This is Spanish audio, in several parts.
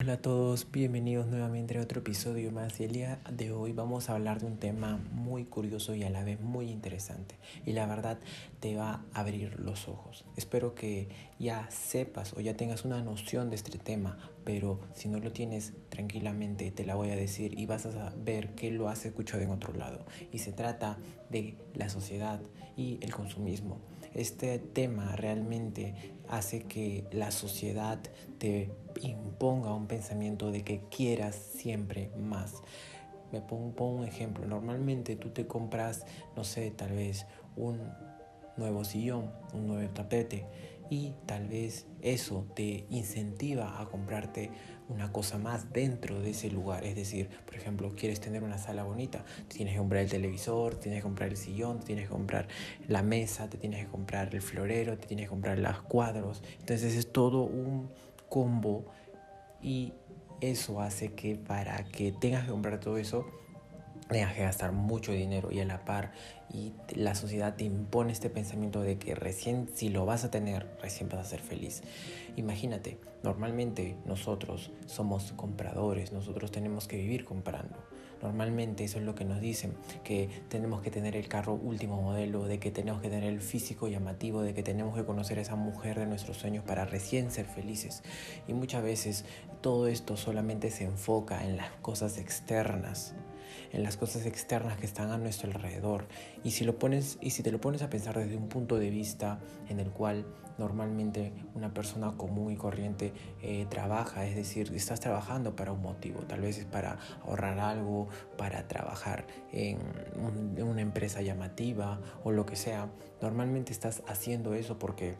Hola a todos, bienvenidos nuevamente a otro episodio más. El día de hoy vamos a hablar de un tema muy curioso y a la vez muy interesante. Y la verdad te va a abrir los ojos. Espero que ya sepas o ya tengas una noción de este tema, pero si no lo tienes, tranquilamente te la voy a decir y vas a ver que lo has escuchado en otro lado. Y se trata de la sociedad y el consumismo. Este tema realmente hace que la sociedad te imponga un pensamiento de que quieras siempre más. Me pongo, un ejemplo. Normalmente tú te compras, no sé, tal vez un nuevo sillón, un nuevo tapete y tal vez eso te incentiva a comprarte una cosa más dentro de ese lugar. Es decir, por ejemplo, quieres tener una sala bonita, tienes que comprar el televisor, tienes que comprar el sillón, tienes que comprar la mesa, te tienes que comprar el florero, te tienes que comprar los cuadros. Entonces es todo un combo y eso hace que para que tengas que comprar todo eso, tengas que gastar mucho dinero y a la par y la sociedad te impone este pensamiento de que recién si lo vas a tener, recién vas a ser feliz. Imagínate, normalmente nosotros somos compradores, nosotros tenemos que vivir comprando. Normalmente eso es lo que nos dicen, que tenemos que tener el carro último modelo, de que tenemos que tener el físico llamativo, de que tenemos que conocer a esa mujer de nuestros sueños para recién ser felices. Y muchas veces todo esto solamente se enfoca en las cosas externas en las cosas externas que están a nuestro alrededor. Y si, lo pones, y si te lo pones a pensar desde un punto de vista en el cual normalmente una persona común y corriente eh, trabaja, es decir, estás trabajando para un motivo, tal vez es para ahorrar algo, para trabajar en, en una empresa llamativa o lo que sea, normalmente estás haciendo eso porque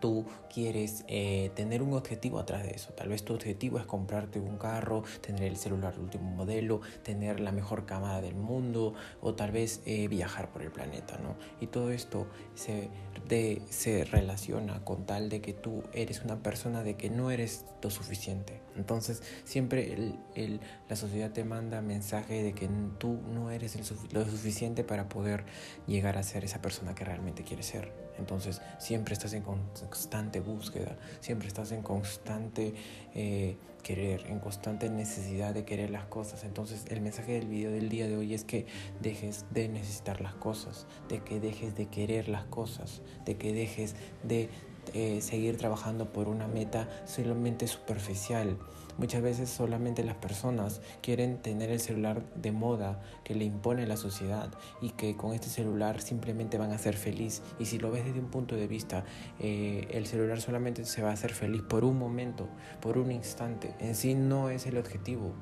tú quieres eh, tener un objetivo atrás de eso. Tal vez tu objetivo es comprarte un carro, tener el celular último modelo, tener la mejor cámara del mundo o tal vez eh, viajar por el planeta, ¿no? Y todo esto se, se relaciona con tal de que tú eres una persona de que no eres lo suficiente. Entonces siempre la sociedad te manda mensaje de que tú no eres lo suficiente para poder llegar a ser esa persona que realmente quieres ser. Entonces siempre estás en constante búsqueda, siempre estás en constante eh, querer, en constante necesidad de querer las cosas. Entonces el mensaje del video del día de hoy es que dejes de necesitar las cosas, de que dejes de querer las cosas, de que dejes de eh, seguir trabajando por una meta solamente superficial. Muchas veces solamente las personas quieren tener el celular de moda que le impone la sociedad y que con este celular simplemente van a ser feliz. Y si lo ves desde un punto de vista, eh, el celular solamente se va a hacer feliz por un momento, por un instante. En sí no es el objetivo.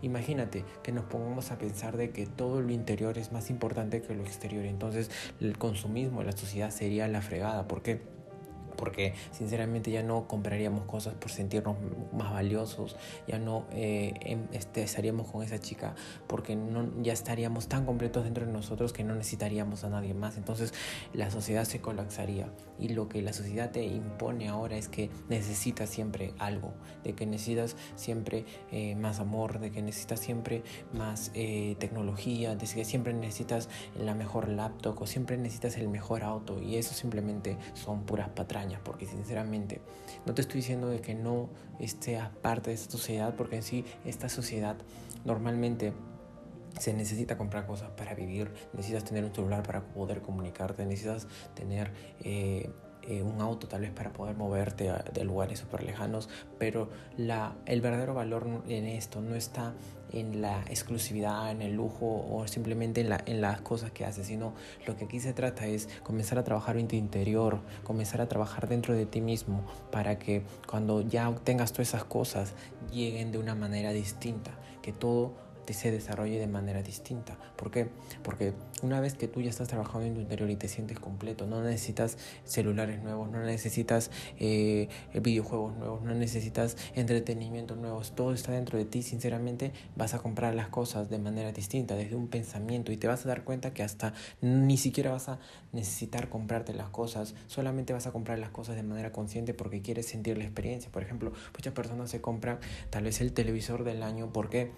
Imagínate que nos pongamos a pensar de que todo lo interior es más importante que lo exterior. Entonces el consumismo la sociedad sería la fregada. ¿Por qué? Porque sinceramente ya no compraríamos cosas por sentirnos más valiosos, ya no eh, em, este, estaríamos con esa chica porque no, ya estaríamos tan completos dentro de nosotros que no necesitaríamos a nadie más. Entonces la sociedad se colapsaría y lo que la sociedad te impone ahora es que necesitas siempre algo, de que necesitas siempre eh, más amor, de que necesitas siempre más eh, tecnología, de que siempre necesitas la mejor laptop o siempre necesitas el mejor auto y eso simplemente son puras patrañas porque sinceramente no te estoy diciendo de que no estés parte de esta sociedad, porque en sí esta sociedad normalmente se necesita comprar cosas para vivir, necesitas tener un celular para poder comunicarte, necesitas tener eh, eh, un auto tal vez para poder moverte de lugares súper lejanos, pero la, el verdadero valor en esto no está en la exclusividad, en el lujo o simplemente en, la, en las cosas que haces, sino lo que aquí se trata es comenzar a trabajar en tu interior, comenzar a trabajar dentro de ti mismo para que cuando ya obtengas todas esas cosas lleguen de una manera distinta, que todo se desarrolle de manera distinta. ¿Por qué? Porque una vez que tú ya estás trabajando en tu interior y te sientes completo, no necesitas celulares nuevos, no necesitas eh, videojuegos nuevos, no necesitas entretenimiento nuevos, todo está dentro de ti, sinceramente vas a comprar las cosas de manera distinta, desde un pensamiento y te vas a dar cuenta que hasta ni siquiera vas a necesitar comprarte las cosas, solamente vas a comprar las cosas de manera consciente porque quieres sentir la experiencia. Por ejemplo, muchas personas se compran tal vez el televisor del año, ¿por qué?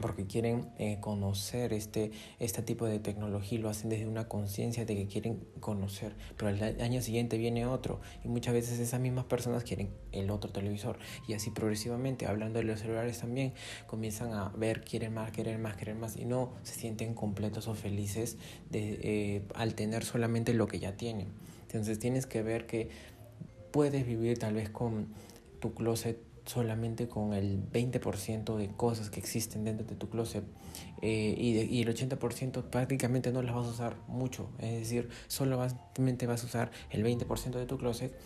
Porque quieren eh, conocer este, este tipo de tecnología lo hacen desde una conciencia de que quieren conocer, pero al año siguiente viene otro y muchas veces esas mismas personas quieren el otro televisor y así progresivamente, hablando de los celulares también, comienzan a ver, quieren más, quieren más, quieren más y no se sienten completos o felices de, eh, al tener solamente lo que ya tienen. Entonces tienes que ver que puedes vivir tal vez con tu closet solamente con el 20% de cosas que existen dentro de tu closet eh, y, el 80% prácticamente no las vas a usar mucho. Es decir, solamente vas a usar el 20% de tu closet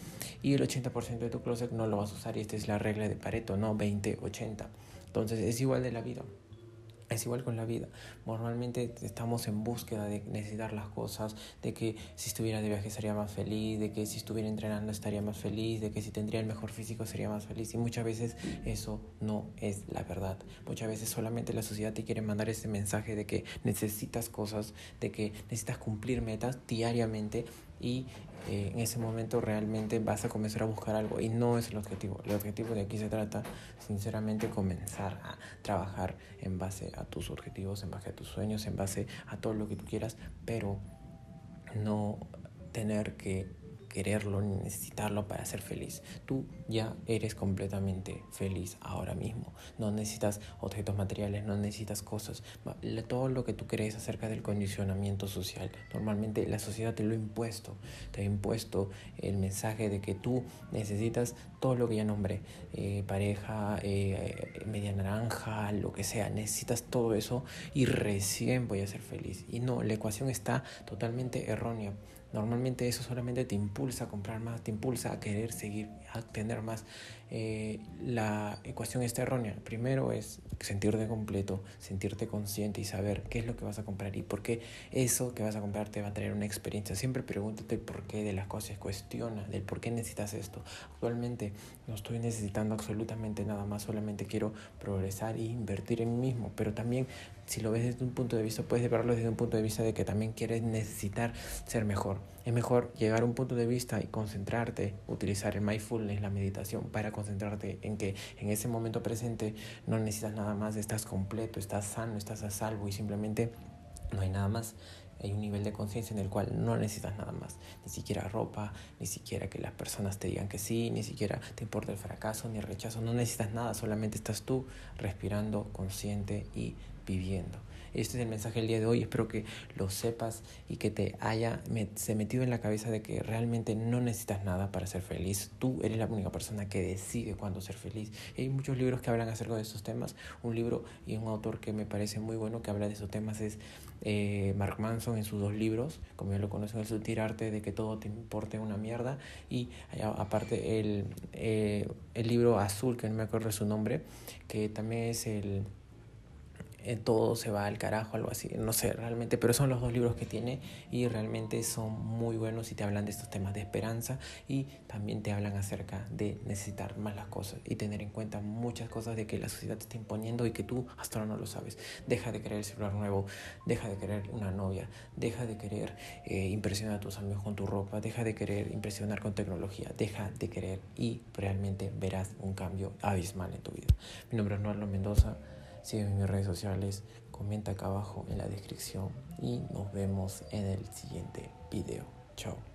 y el 80% de tu closet no lo vas a usar. Y esta es la regla de Pareto, ¿no? 20-80. Entonces es igual de la vida. Es igual con la vida. Normalmente estamos en búsqueda de necesitar las cosas, de que si estuviera de viaje estaría más feliz, de que si estuviera entrenando estaría más feliz, de que si tendría el mejor físico sería más feliz. Y muchas veces eso no es la verdad. Muchas veces solamente la sociedad te quiere mandar ese mensaje de que necesitas cosas, de que necesitas cumplir metas diariamente y eh, en ese momento realmente vas a comenzar a buscar algo y no es el objetivo. El objetivo de aquí se trata, sinceramente, comenzar a trabajar en base a tus objetivos, en base a tus sueños, en base a todo lo que tú quieras, pero no tener que quererlo ni necesitarlo para ser feliz. Tú ya eres completamente feliz ahora mismo. No necesitas objetos materiales, no necesitas cosas. Todo lo que tú crees acerca del condicionamiento social. Normalmente la sociedad te lo ha impuesto. Te ha impuesto el mensaje de que tú necesitas todo lo que ya nombré. Eh, pareja, eh, media naranja, lo que sea. Necesitas todo eso y recién voy a ser feliz. Y no, la ecuación está totalmente errónea. Normalmente eso solamente te impulsa a comprar más, te impulsa a querer seguir, a tener más. Eh, la ecuación está errónea. Primero es sentirte completo, sentirte consciente y saber qué es lo que vas a comprar y por qué eso que vas a comprar te va a traer una experiencia. Siempre pregúntate el por qué de las cosas, cuestiona del por qué necesitas esto. Actualmente no estoy necesitando absolutamente nada más, solamente quiero progresar e invertir en mí mismo, pero también si lo ves desde un punto de vista, puedes verlo desde un punto de vista de que también quieres necesitar ser mejor. Es mejor llegar a un punto de vista y concentrarte, utilizar el mindfulness, la meditación, para concentrarte en que en ese momento presente no necesitas nada más, estás completo, estás sano, estás a salvo y simplemente no hay nada más. Hay un nivel de conciencia en el cual no necesitas nada más, ni siquiera ropa, ni siquiera que las personas te digan que sí, ni siquiera te importa el fracaso ni el rechazo, no necesitas nada, solamente estás tú respirando consciente y viviendo. Este es el mensaje del día de hoy. Espero que lo sepas y que te haya se metido en la cabeza de que realmente no necesitas nada para ser feliz. Tú eres la única persona que decide cuándo ser feliz. hay muchos libros que hablan acerca de estos temas. Un libro y un autor que me parece muy bueno que habla de esos temas es eh, Mark Manson en sus dos libros. Como ya lo conocen, el tirarte de que todo te importe una mierda. Y aparte el, eh, el libro azul, que no me acuerdo su nombre, que también es el eh, todo se va al carajo, algo así, no sé realmente, pero son los dos libros que tiene y realmente son muy buenos y te hablan de estos temas de esperanza y también te hablan acerca de necesitar más las cosas y tener en cuenta muchas cosas de que la sociedad te está imponiendo y que tú hasta ahora no lo sabes. Deja de querer el celular nuevo, deja de querer una novia, deja de querer eh, impresionar a tus amigos con tu ropa, deja de querer impresionar con tecnología, deja de querer y realmente verás un cambio abismal en tu vida. Mi nombre es Noarlo Mendoza. Sígueme en mis redes sociales, comenta acá abajo en la descripción y nos vemos en el siguiente video. Chao.